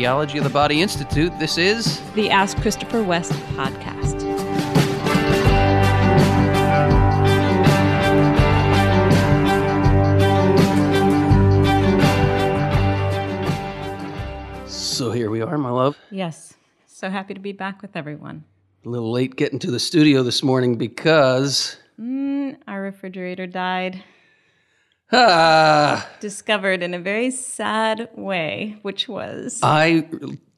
Theology of the Body Institute. This is the Ask Christopher West podcast. So here we are, my love. Yes. So happy to be back with everyone. A little late getting to the studio this morning because Mm, our refrigerator died. Ah, Discovered in a very sad way, which was I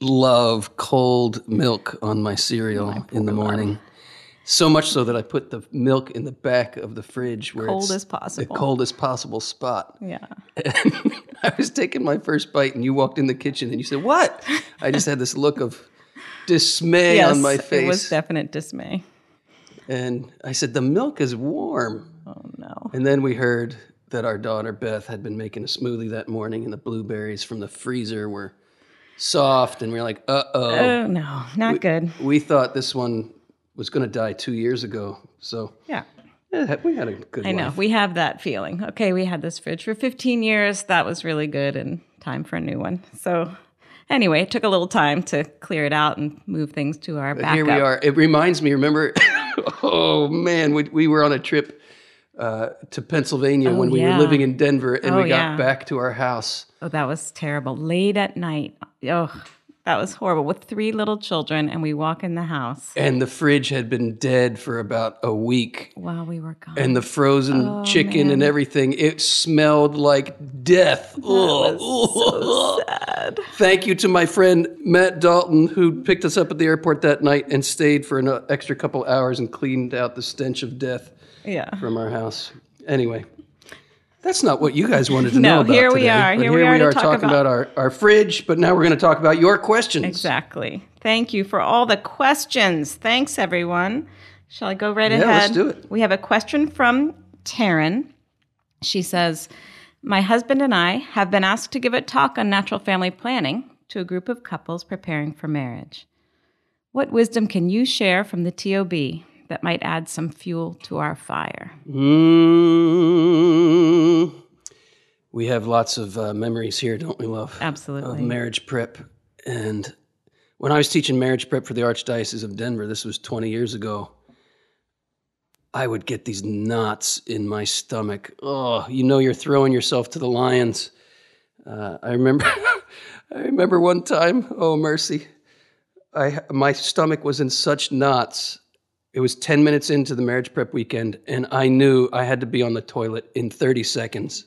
love cold milk on my cereal in the morning. So much so that I put the milk in the back of the fridge where Cold it's as possible. the coldest possible spot. yeah. I was taking my first bite, and you walked in the kitchen, and you said, "What?" I just had this look of dismay yes, on my face. it was definite dismay. and I said, "The milk is warm." Oh no. And then we heard that our daughter Beth had been making a smoothie that morning, and the blueberries from the freezer were soft, and we are like, "Uh oh." Oh no, not good. We thought this one was going to die two years ago, so Yeah. eh, we had a good. I know. We have that feeling. Okay, we had this fridge for 15 years. That was really good and time for a new one. So, anyway, it took a little time to clear it out and move things to our backup. Here we are. It reminds me. Remember? oh man, we we were on a trip uh, to Pennsylvania when we Oh, yeah. were living in Denver, and Oh, we got yeah. back to our house. Oh, that was terrible. Late at night. Oh, that was horrible. With three little children, and we walk in the house And the fridge had been dead for about a week. while we were gone. And the frozen Oh, chicken and everything, it smelled like death. Ugh. Sad. Thank you to my friend Matt Dalton, who picked us up at the airport that night and stayed for an uh, extra couple hours and cleaned out the stench of death Yeah. from our house. Anyway, that's not what you guys wanted to No, know about here we today, are. but Here we are to talk talking about, about- our, our fridge, but now we're going to talk about your questions. Exactly. Thank you for all the questions. Thanks, everyone. Shall I go right Yeah, ahead? let's do it. We have a question from Taryn. She says, My husband and I have been asked to give a talk on natural family planning to a group of couples preparing for marriage. What wisdom can you share from the TOB that might add some fuel to our fire? Mm, we have lots of uh, memories here, don't we, love? Absolutely. Of marriage prep. And when I was teaching marriage prep for the Archdiocese of Denver, this was 20 years ago, I would get these knots in my stomach. Oh, you know you're throwing yourself to the lions. Uh, I remember, I remember one time. Oh mercy, I my stomach was in such knots. It was 10 minutes into the marriage prep weekend, and I knew I had to be on the toilet in 30 seconds,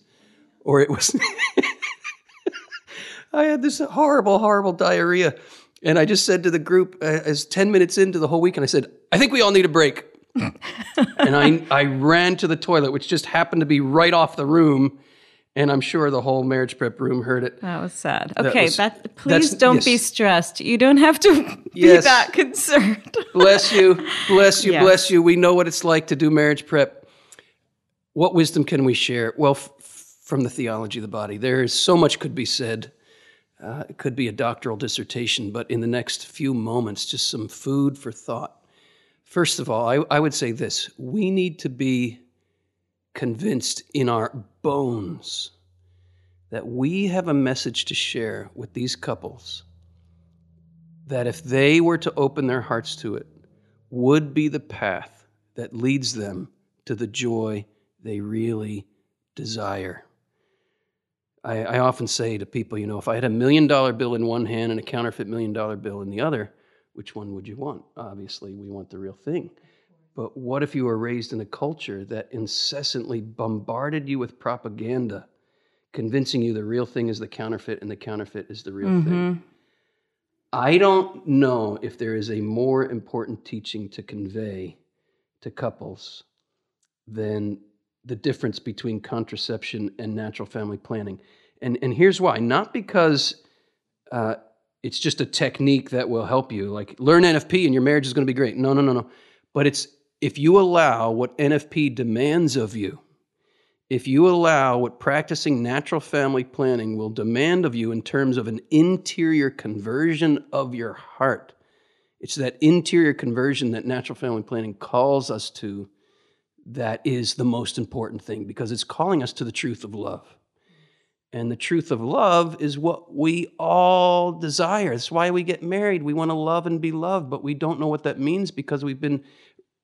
or it was. I had this horrible, horrible diarrhea. And I just said to the group, uh, as 10 minutes into the whole weekend, I said, I think we all need a break. and I, I ran to the toilet, which just happened to be right off the room. And I'm sure the whole marriage prep room heard it. That was sad. Okay, was- that, please don't be stressed. You don't have to be Yes. that concerned. Bless you, bless you, Yes. bless you. We know what it's like to do marriage prep. What wisdom can we share? Well, f- from the theology of the body, there is so much could be said. Uh, it could be a doctoral dissertation, but in the next few moments, just some food for thought. First of all, I, I would say this we need to be convinced in our bones that we have a message to share with these couples that if they were to open their hearts to it, would be the path that leads them to the joy they really desire. I, I often say to people, you know, if I had a million dollar bill in one hand and a counterfeit million dollar bill in the other, which one would you want? Obviously, we want the real thing. But what if you were raised in a culture that incessantly bombarded you with propaganda, convincing you the real thing is the counterfeit and the counterfeit is the real thing? I don't know if there is a more important teaching to convey to couples than the difference between contraception and natural family planning. And, and here's why not because uh, it's just a technique that will help you, like learn NFP and your marriage is going to be great. No, no, no, no. But it's if you allow what NFP demands of you, if you allow what practicing natural family planning will demand of you in terms of an interior conversion of your heart, it's that interior conversion that natural family planning calls us to that is the most important thing because it's calling us to the truth of love. And the truth of love is what we all desire. That's why we get married. We want to love and be loved, but we don't know what that means because we've been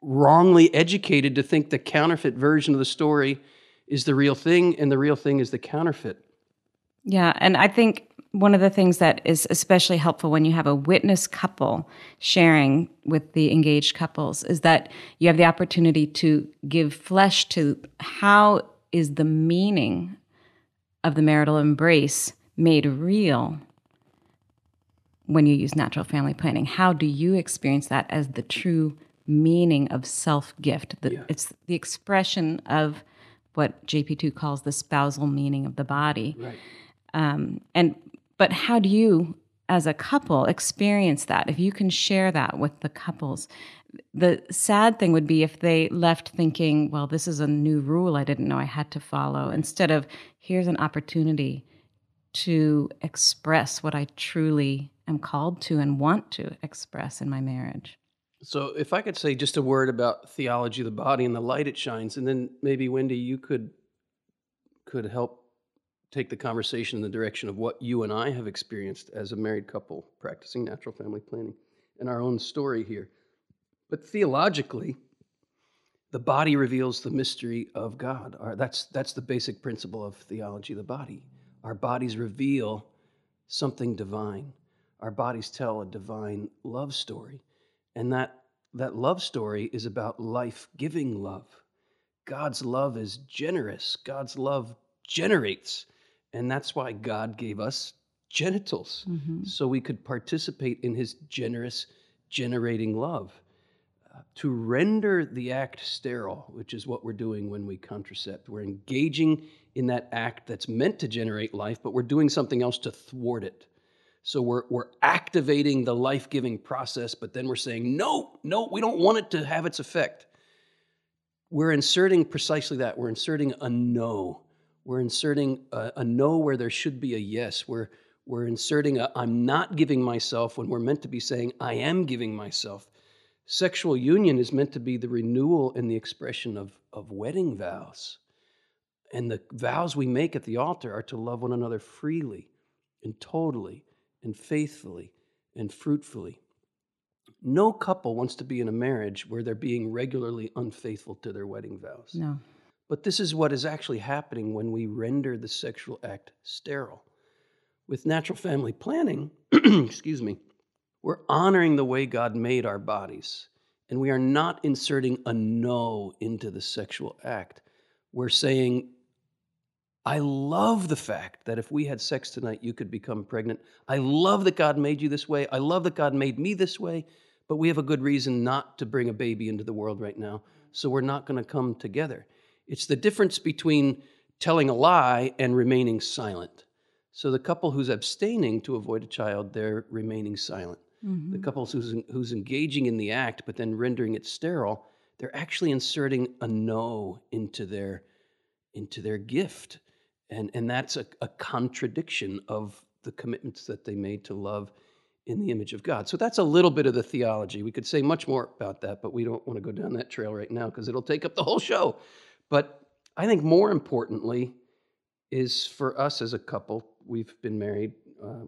wrongly educated to think the counterfeit version of the story is the real thing and the real thing is the counterfeit. Yeah, and I think one of the things that is especially helpful when you have a witness couple sharing with the engaged couples is that you have the opportunity to give flesh to how is the meaning of the marital embrace made real when you use natural family planning? How do you experience that as the true meaning of self gift? Yeah. It's the expression of what JP2 calls the spousal meaning of the body. Right. Um, and but how do you, as a couple, experience that? If you can share that with the couples, the sad thing would be if they left thinking, well, this is a new rule I didn't know I had to follow, instead of here's an opportunity to express what I truly am called to and want to express in my marriage. So, if I could say just a word about theology of the body and the light it shines, and then maybe Wendy, you could could help take the conversation in the direction of what you and I have experienced as a married couple practicing natural family planning and our own story here. But theologically, the body reveals the mystery of God. Our, that's, that's the basic principle of theology of the body. Our bodies reveal something divine. Our bodies tell a divine love story. And that, that love story is about life giving love. God's love is generous, God's love generates. And that's why God gave us genitals, Mm-hmm. so we could participate in his generous, generating love. Uh, to render the act sterile, which is what we're doing when we contracept, we're engaging in that act that's meant to generate life, but we're doing something else to thwart it. So we're, we're activating the life giving process, but then we're saying, no, no, we don't want it to have its effect. We're inserting precisely that. We're inserting a no. We're inserting a, a no where there should be a yes. We're, we're inserting a I'm not giving myself when we're meant to be saying I am giving myself. Sexual union is meant to be the renewal and the expression of, of wedding vows. And the vows we make at the altar are to love one another freely and totally and faithfully and fruitfully. No couple wants to be in a marriage where they're being regularly unfaithful to their wedding vows. No. But this is what is actually happening when we render the sexual act sterile. With natural family planning, excuse me, we're honoring the way God made our bodies, and we are not inserting a no into the sexual act. We're saying, I love the fact that if we had sex tonight, you could become pregnant. I love that God made you this way. I love that God made me this way, but we have a good reason not to bring a baby into the world right now. So we're not going to come together. It's the difference between telling a lie and remaining silent. So the couple who's abstaining to avoid a child, they're remaining silent. The mm-hmm. couple who's, who's engaging in the act but then rendering it sterile, they're actually inserting a no into their into their gift. And, and that's a, a contradiction of the commitments that they made to love in the image of God. So that's a little bit of the theology. We could say much more about that, but we don't want to go down that trail right now because it'll take up the whole show. But I think more importantly is for us as a couple, we've been married, uh,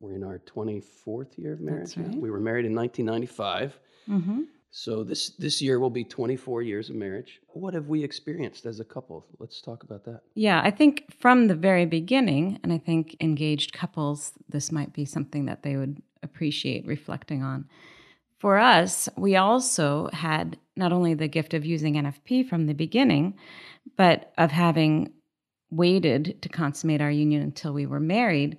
we're in our 24th year of marriage. That's right. We were married in 1995. Mm-hmm. So this this year will be 24 years of marriage. What have we experienced as a couple? Let's talk about that. Yeah, I think from the very beginning, and I think engaged couples, this might be something that they would appreciate reflecting on. For us, we also had not only the gift of using NFP from the beginning, but of having waited to consummate our union until we were married.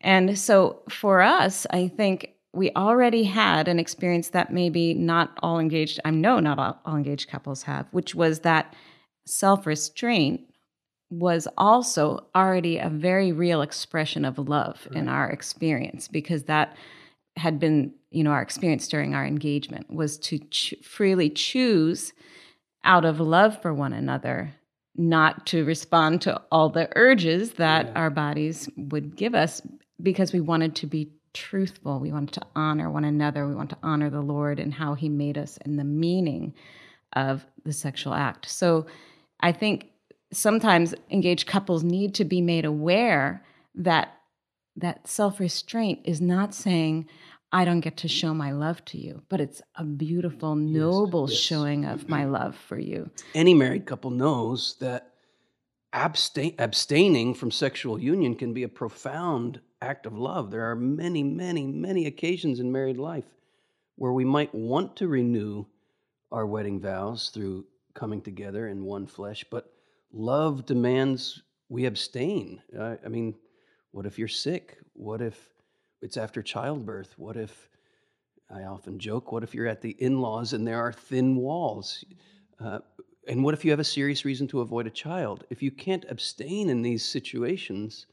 And so for us, I think we already had an experience that maybe not all engaged, I know not all, all engaged couples have, which was that self restraint was also already a very real expression of love in our experience because that had been you know our experience during our engagement was to ch- freely choose out of love for one another not to respond to all the urges that Yeah. our bodies would give us because we wanted to be truthful we wanted to honor one another we want to honor the lord and how he made us and the meaning of the sexual act so i think sometimes engaged couples need to be made aware that that self-restraint is not saying I don't get to show my love to you, but it's a beautiful, noble yes. showing of my love for you. Any married couple knows that abstain, abstaining from sexual union can be a profound act of love. There are many, many, many occasions in married life where we might want to renew our wedding vows through coming together in one flesh, but love demands we abstain. I, I mean, what if you're sick? What if it's after childbirth? What if, I often joke, what if you're at the in laws and there are thin walls? Uh, and what if you have a serious reason to avoid a child? If you can't abstain in these situations,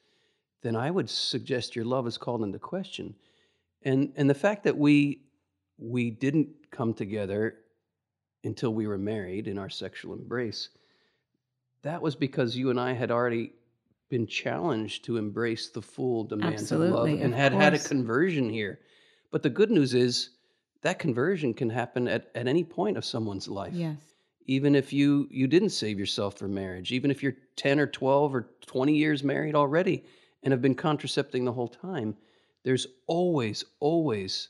then I would suggest your love is called into question. And, and the fact that we, we didn't come together until we were married in our sexual embrace, that was because you and I had already been challenged to embrace the full demands Absolutely, of love and of had had a conversion here. But the good news is that conversion can happen at, at any point of someone's life. Yes. Even if you you didn't save yourself for marriage, even if you're 10 or 12 or 20 years married already and have been contracepting the whole time, there's always, always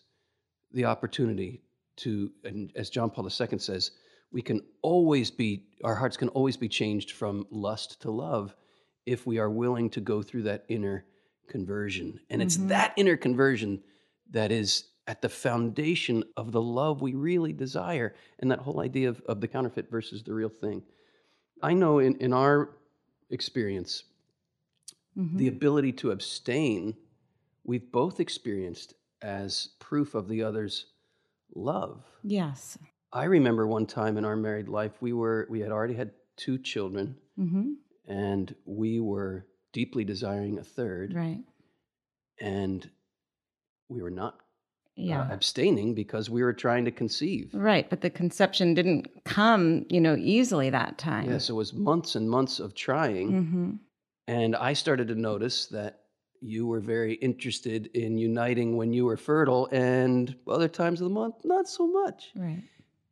the opportunity to, and as John Paul II says, we can always be, our hearts can always be changed from lust to love if we are willing to go through that inner conversion. And it's Mhm. that inner conversion that is at the foundation of the love we really desire and that whole idea of, of the counterfeit versus the real thing. I know in, in our experience, Mhm. the ability to abstain, we've both experienced as proof of the other's love. yes. I remember one time in our married life, we were we had already had two children, hmm and we were deeply desiring a third, Right. and we were not uh, Yeah. abstaining because we were trying to conceive. Right, but the conception didn't come, you know, easily that time. Yes, it was months and months of trying, hmm and I started to notice that you were very interested in uniting when you were fertile, and other times of the month, not so much. Right.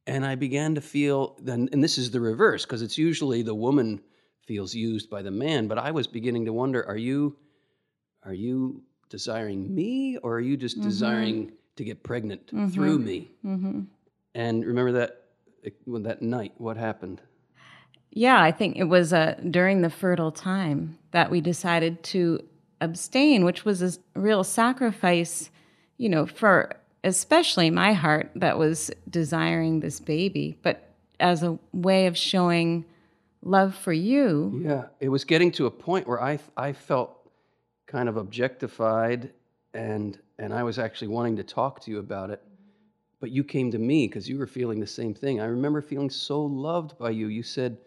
And I began to feel then, and this is the reverse because it's usually the woman feels used by the man. But I was beginning to wonder: Are you, are you desiring me, or are you just Mhm. desiring to get pregnant through Mhm. me? hmm And remember that when that night, what happened? Yeah, I think it was uh, during the fertile time that we decided to abstain, which was a real sacrifice, you know, for especially my heart that was desiring this baby, but as a way of showing love for you. Yeah, it was getting to a point where I I felt kind of objectified, and and I was actually wanting to talk to you about it. But you came to me because you were feeling the same thing. I remember feeling so loved by you. You said,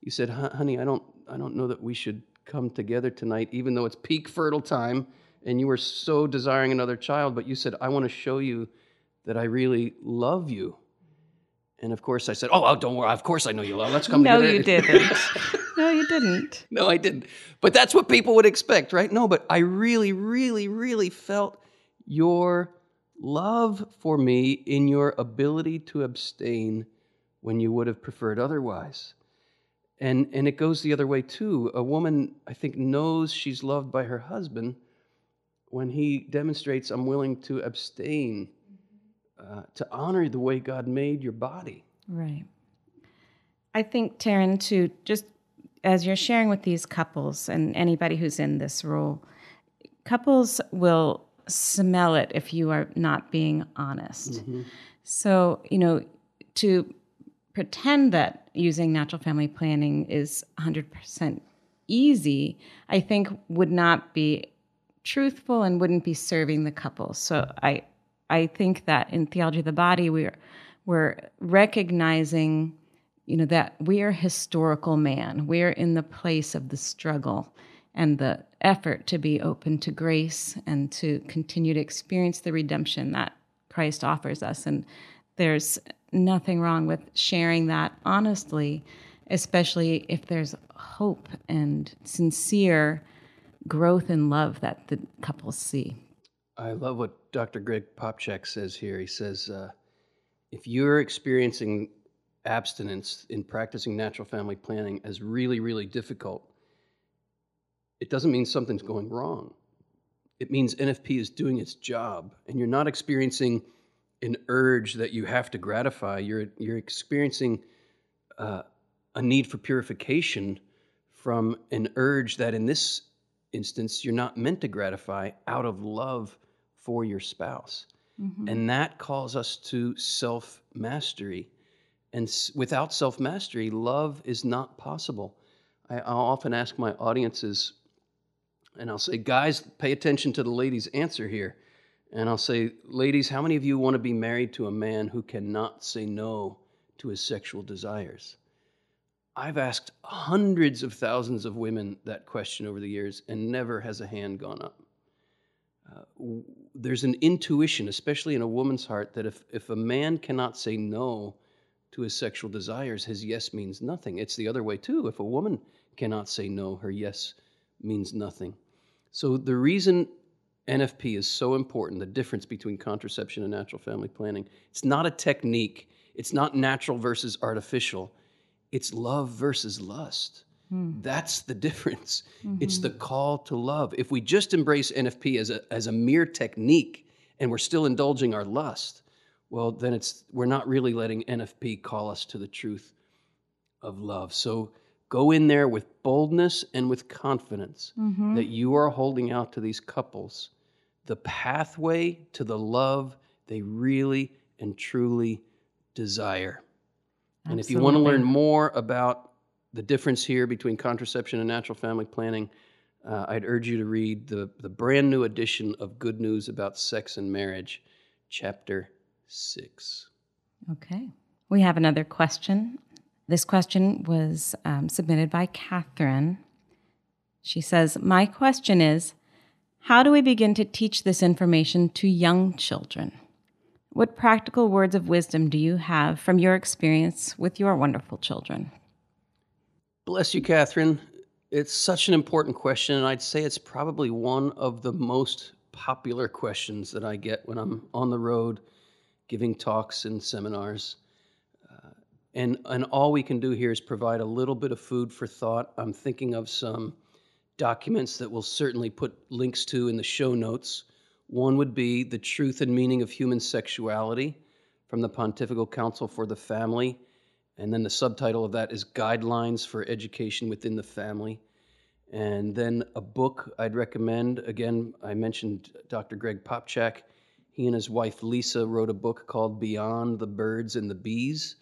you said, honey, I don't I don't know that we should come together tonight, even though it's peak fertile time, and you were so desiring another child. But you said, I want to show you that I really love you. And of course, I said, "Oh, oh don't worry. Of course, I know you love. Let's come No, together." No, you didn't. no, you didn't. No, I didn't. But that's what people would expect, right? No, but I really, really, really felt your love for me in your ability to abstain when you would have preferred otherwise. And, and it goes the other way too. A woman, I think, knows she's loved by her husband when he demonstrates, I'm willing to abstain, uh, to honor the way God made your body. Right. I think, Taryn, to just as you're sharing with these couples and anybody who's in this role, couples will smell it if you are not being honest. Mm-hmm. So, you know, to pretend that using natural family planning is 100% easy, I think would not be truthful and wouldn't be serving the couple. So I I think that in theology of the body we're we're recognizing you know that we are historical man. We're in the place of the struggle and the effort to be open to grace and to continue to experience the redemption that Christ offers us and there's nothing wrong with sharing that honestly, especially if there's hope and sincere growth in love that the couples see. I love what Dr. Greg Popcak says here. He says, uh, if you're experiencing abstinence in practicing natural family planning as really, really difficult, it doesn't mean something's going wrong. It means NFP is doing its job, and you're not experiencing an urge that you have to gratify. You're you're experiencing uh, a need for purification from an urge that, in this instance, you're not meant to gratify out of love for your spouse, Mhm. and that calls us to self mastery. And s- without self mastery, love is not possible. I, I'll often ask my audiences, and I'll say, guys, pay attention to the lady's answer here. And I'll say, ladies, how many of you want to be married to a man who cannot say no to his sexual desires? I've asked hundreds of thousands of women that question over the years, and never has a hand gone up. Uh, w- there's an intuition, especially in a woman's heart, that if, if a man cannot say no to his sexual desires, his yes means nothing. It's the other way, too. If a woman cannot say no, her yes means nothing. So the reason NFP is so important, the difference between contraception and natural family planning, it's not a technique, it's not natural versus artificial, it's love versus lust. Hmm. That's the difference. It's the mm-hmm. call to love. If we just embrace NFP as a, as a mere technique and we're still indulging our lust, well, then it's we're not really letting NFP call us to the truth of love. So go in there with boldness and with confidence Mhm. that you are holding out to these couples the pathway to the love they really and truly desire. And if you want to learn more about the difference here between contraception and natural family planning, uh, I'd urge you to read the, the brand new edition of Good News About Sex and Marriage, chapter six. Okay. We have another question. This question was um, submitted by Catherine. She says, My question is How do we begin to teach this information to young children? What practical words of wisdom do you have from your experience with your wonderful children? Bless you, Catherine. It's such an important question, and I'd say it's probably one of the most popular questions that I get when I'm on the road giving talks and seminars. And, and all we can do here is provide a little bit of food for thought. I'm thinking of some documents that we'll certainly put links to in the show notes. One would be The Truth and Meaning of Human Sexuality from the Pontifical Council for the Family. And then the subtitle of that is Guidelines for Education Within the Family. And then a book I'd recommend. Again, I mentioned Dr. Greg Popcak. He and his wife Lisa wrote a book called Beyond the Birds and the Bees,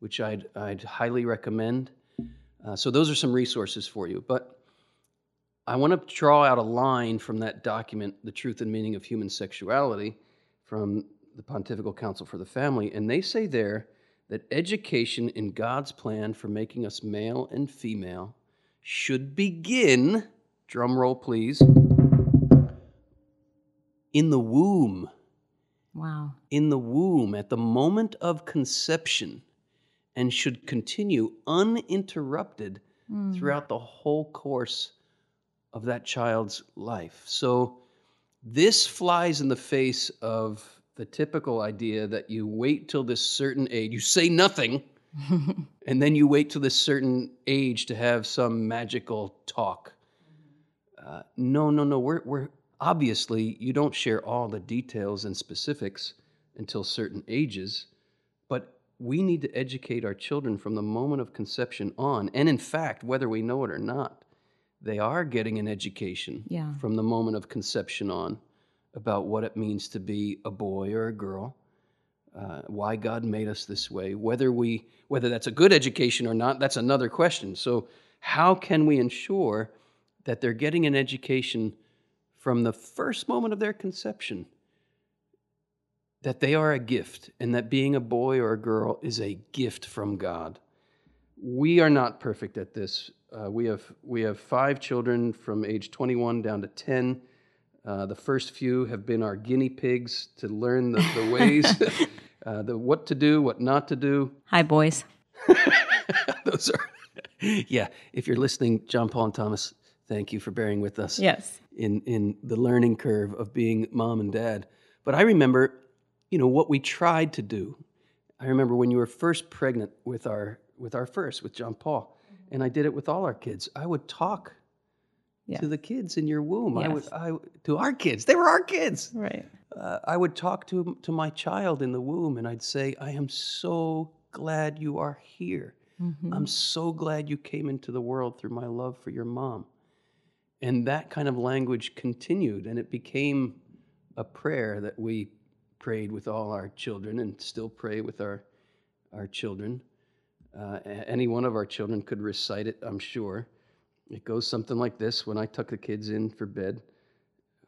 which I'd, I'd highly recommend. Uh, so those are some resources for you. But I want to draw out a line from that document, The Truth and Meaning of Human Sexuality, from the Pontifical Council for the Family. And they say there that education in God's plan for making us male and female should begin, drum roll please, in the womb. Wow. In the womb, at the moment of conception, and should continue uninterrupted Mm. throughout the whole course of that child's life. So, this flies in the face of the typical idea that you wait till this certain age, you say nothing, and then you wait till this certain age to have some magical talk. Uh, no, no, no. We're, we're obviously you don't share all the details and specifics until certain ages, but we need to educate our children from the moment of conception on. And in fact, whether we know it or not, they are getting an education Yeah. from the moment of conception on about what it means to be a boy or a girl, uh, why God made us this way. Whether we whether that's a good education or not, that's another question. So, how can we ensure that they're getting an education from the first moment of their conception? That they are a gift, and that being a boy or a girl is a gift from God. We are not perfect at this. Uh, we have we have five children from age 21 down to 10. Uh, the first few have been our guinea pigs to learn the, the ways, uh, the what to do, what not to do. Hi, boys. Those are, yeah. If you're listening, John Paul and Thomas, thank you for bearing with us Yes. in in the learning curve of being mom and dad. But I remember, you know, what we tried to do. I remember when you were first pregnant with our with our first with John Paul, and I did it with all our kids. I would talk Yes. to the kids in your womb. I would I to our kids. They were our kids. Right. Uh, I would talk to to my child in the womb, and I'd say, "I am so glad you are here. Mhm. I'm so glad you came into the world through my love for your mom." And that kind of language continued, and it became a prayer that we prayed with all our children, and still pray with our our children. Uh, any one of our children could recite it, I'm sure. It goes something like this When I tuck the kids in for bed,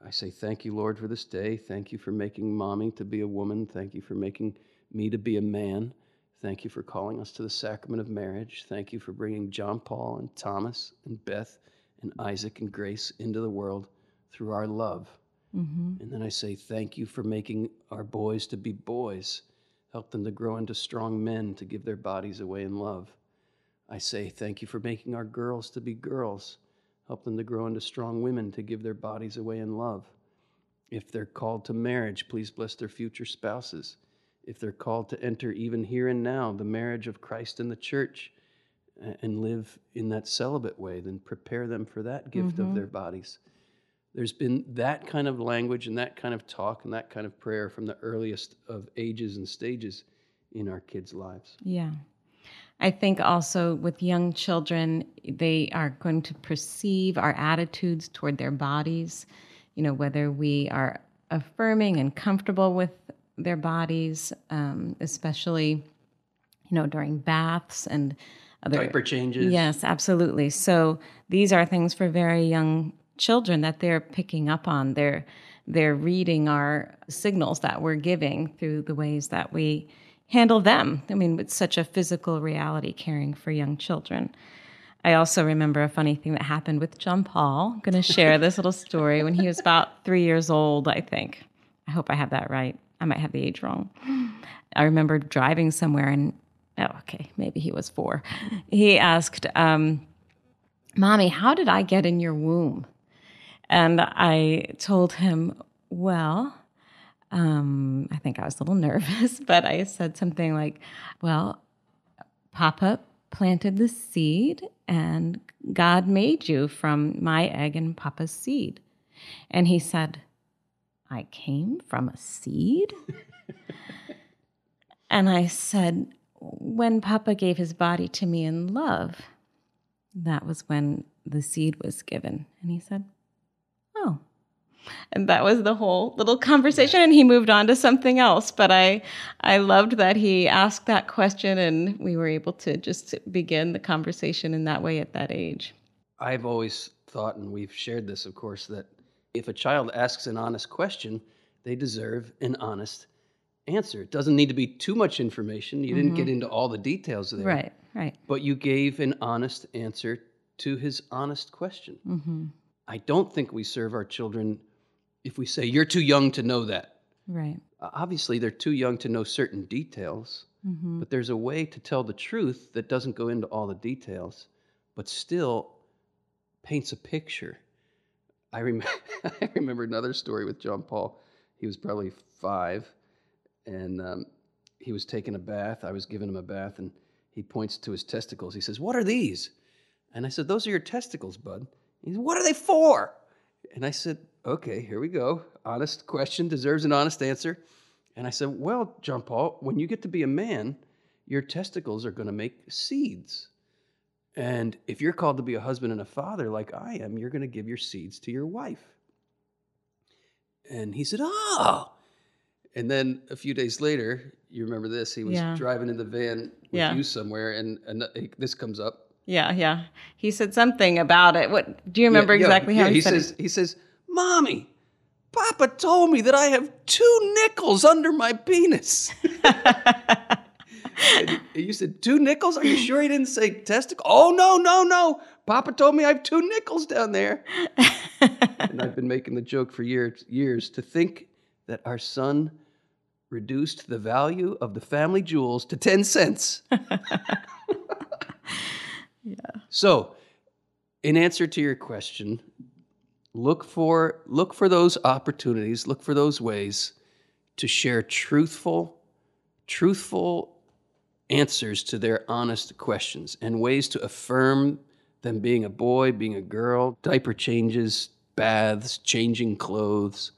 I say, Thank you, Lord, for this day. Thank you for making mommy to be a woman. Thank you for making me to be a man. Thank you for calling us to the sacrament of marriage. Thank you for bringing John Paul and Thomas and Beth and Isaac and Grace into the world through our love. Mhm. And then I say, Thank you for making our boys to be boys. Help them to grow into strong men to give their bodies away in love. I say, Thank you for making our girls to be girls. Help them to grow into strong women to give their bodies away in love. If they're called to marriage, please bless their future spouses. If they're called to enter even here and now the marriage of Christ and the church and live in that celibate way, then prepare them for that gift of their bodies. There's been that kind of language and that kind of talk and that kind of prayer from the earliest of ages and stages in our kids' lives. Yeah. I think also with young children, they are going to perceive our attitudes toward their bodies, you know, whether we are affirming and comfortable with their bodies, um, especially, you know, during baths and other Diaper changes. Yes, absolutely. So these are things for very young children that they're picking up on. They're they're reading our signals that we're giving through the ways that we handle them. I mean, it's such a physical reality caring for young children. I also remember a funny thing that happened with John Paul. I'm going to share this little story when he was about three years old, I think. I hope I have that right. I might have the age wrong. I remember driving somewhere and, oh, okay, maybe he was four. He asked, um, Mommy, how did I get in your womb? And I told him, Well, um, I think I was a little nervous, but I said something like, Well, Papa planted the seed and God made you from my egg and Papa's seed. And he said, I came from a seed? and I said, When Papa gave his body to me in love, that was when the seed was given. And he said. And that was the whole little conversation and he moved on to something else. But I I loved that he asked that question and we were able to just begin the conversation in that way at that age. I've always thought, and we've shared this, of course, that if a child asks an honest question, they deserve an honest answer. It doesn't need to be too much information. You didn't get into all the details there. Right, right. But you gave an honest answer to his honest question. Mm-hmm. I don't think we serve our children if we say, You're too young to know that. Right. Uh, Obviously, they're too young to know certain details, Mm-hmm. but there's a way to tell the truth that doesn't go into all the details, but still paints a picture. I, rem- I remember another story with John Paul. He was probably five, and um, he was taking a bath. I was giving him a bath, and he points to his testicles. He says, What are these? And I said, Those are your testicles, bud. He said, What are they for? And I said, Okay, here we go. Honest question deserves an honest answer. And I said, Well, John Paul, when you get to be a man, your testicles are going to make seeds. And if you're called to be a husband and a father like I am, you're going to give your seeds to your wife. And he said, Oh. And then a few days later, you remember this, he was Yeah. driving in the van with Yeah. you somewhere, and, and this comes up. Yeah, yeah. He said something about it. What do you remember Yeah, exactly how yeah, he, he said says, He says, Mommy, Papa told me that I have two nickels under my penis. You- said two nickels? Are you sure he didn't say testicle? Oh no, no, no! Papa told me I have two nickels down there. and I've been making the joke for years. Years to think that our son reduced the value of the family jewels to ten cents. yeah. So, in answer to your question, look for look for those opportunities, look for those ways to share truthful, truthful answers to their honest questions and ways to affirm them being a boy, being a girl, diaper changes, baths, changing clothes,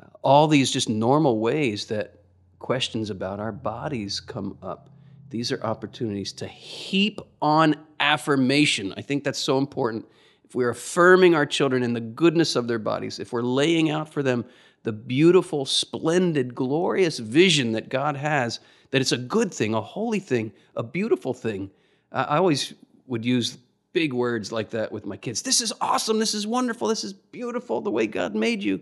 uh, all these just normal ways that questions about our bodies come up. These are opportunities to heap on affirmation. I think that's so important. If we're affirming our children in the goodness of their bodies, if we're laying out for them the beautiful, splendid, glorious vision that God has, that it's a good thing, a holy thing, a beautiful thing. I always would use big words like that with my kids. This is awesome. This is wonderful. This is beautiful the way God made you.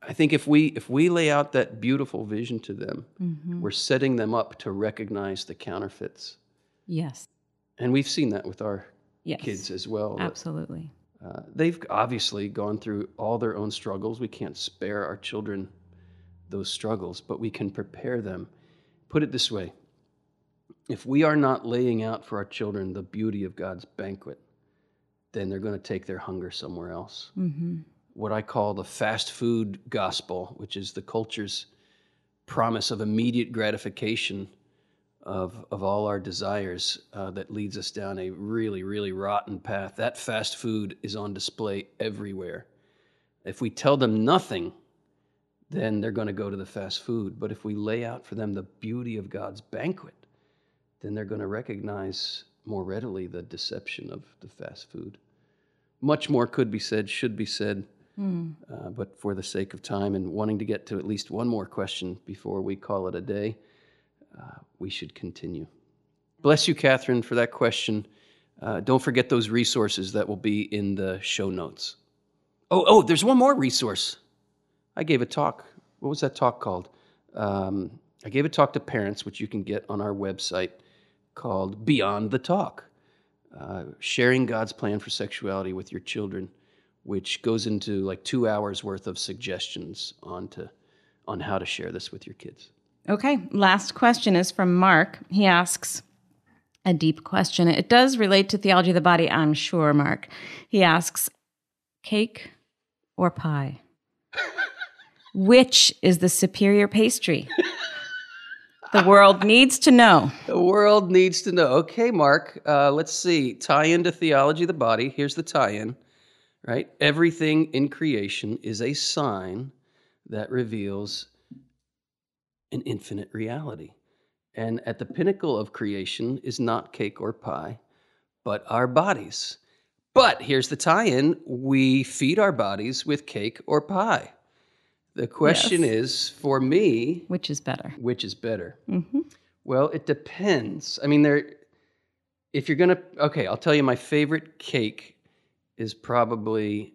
I think if we if we lay out that beautiful vision to them, mm-hmm. we're setting them up to recognize the counterfeits. Yes. And we've seen that with our yes. kids as well. Absolutely. Uh, they've obviously gone through all their own struggles. We can't spare our children those struggles, but we can prepare them. Put it this way if we are not laying out for our children the beauty of God's banquet, then they're going to take their hunger somewhere else. Mm-hmm. What I call the fast food gospel, which is the culture's promise of immediate gratification of, of all our desires, uh, that leads us down a really, really rotten path. That fast food is on display everywhere. If we tell them nothing, then they're going to go to the fast food. But if we lay out for them the beauty of God's banquet, then they're going to recognize more readily the deception of the fast food. Much more could be said, should be said, mm. uh, but for the sake of time and wanting to get to at least one more question before we call it a day, uh, we should continue. Bless you, Catherine, for that question. Uh, don't forget those resources that will be in the show notes. Oh, oh, there's one more resource. I gave a talk. What was that talk called? Um, I gave a talk to parents, which you can get on our website called Beyond the Talk uh, Sharing God's Plan for Sexuality with Your Children, which goes into like two hours worth of suggestions on, to, on how to share this with your kids. Okay, last question is from Mark. He asks, a deep question. It does relate to theology of the body, I'm sure, Mark. He asks, cake or pie? Which is the superior pastry? The world needs to know. The world needs to know. Okay, Mark, uh, let's see. Tie into theology of the body. Here's the tie in, right? Everything in creation is a sign that reveals an infinite reality. And at the pinnacle of creation is not cake or pie, but our bodies. But here's the tie in we feed our bodies with cake or pie. The question yes. is for me which is better? Which is better? Mm-hmm. Well, it depends. I mean, there. If you're gonna, okay, I'll tell you. My favorite cake is probably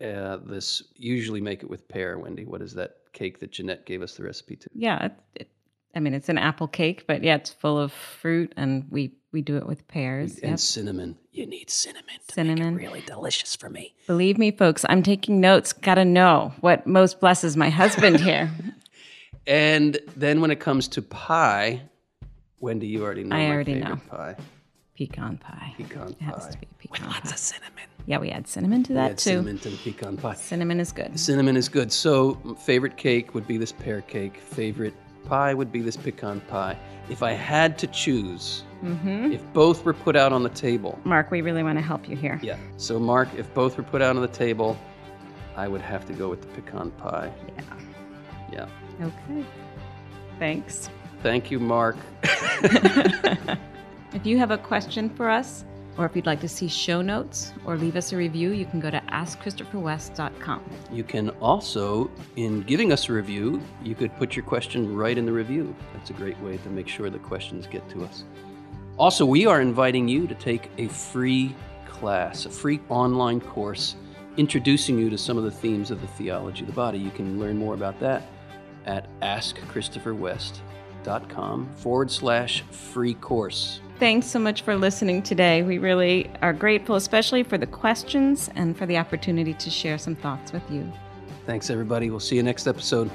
uh, this. Usually, make it with pear. Wendy, what is that cake that Jeanette gave us the recipe to? Yeah, it, it, I mean, it's an apple cake, but yeah, it's full of fruit, and we we do it with pears and yep. cinnamon. You need cinnamon cinnamon. really delicious for me. Believe me, folks, I'm taking notes. Got to know what most blesses my husband here. and then when it comes to pie, Wendy, you already know. I already know pie. Pecan pie. Pecan it pie. Has to be pecan with lots pie. of cinnamon. Yeah, we add cinnamon to that too. Cinnamon to the pecan pie. Cinnamon is good. Cinnamon is good. So, favorite cake would be this pear cake. Favorite pie would be this pecan pie. If I had to choose, mm-hmm. if both were put out on the table. Mark, we really want to help you here. Yeah. So, Mark, if both were put out on the table, I would have to go with the pecan pie. Yeah. Yeah. Okay. Thanks. Thank you, Mark. if you have a question for us, or if you'd like to see show notes or leave us a review, you can go to askchristopherwest.com. You can also, in giving us a review, you could put your question right in the review. That's a great way to make sure the questions get to us. Also, we are inviting you to take a free class, a free online course introducing you to some of the themes of the theology of the body. You can learn more about that at askchristopherwest.com forward slash free course. Thanks so much for listening today. We really are grateful, especially for the questions and for the opportunity to share some thoughts with you. Thanks, everybody. We'll see you next episode.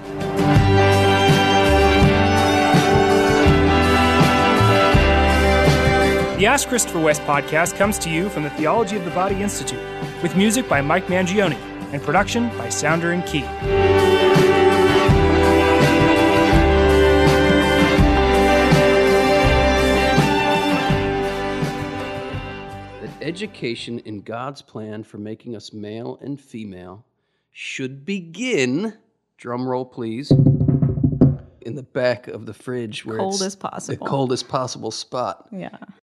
The Ask Christopher West podcast comes to you from the Theology of the Body Institute, with music by Mike Mangione and production by Sounder and Key. Education in God's plan for making us male and female should begin, drum roll please, in the back of the fridge where Cold it's as possible. the coldest possible spot. Yeah.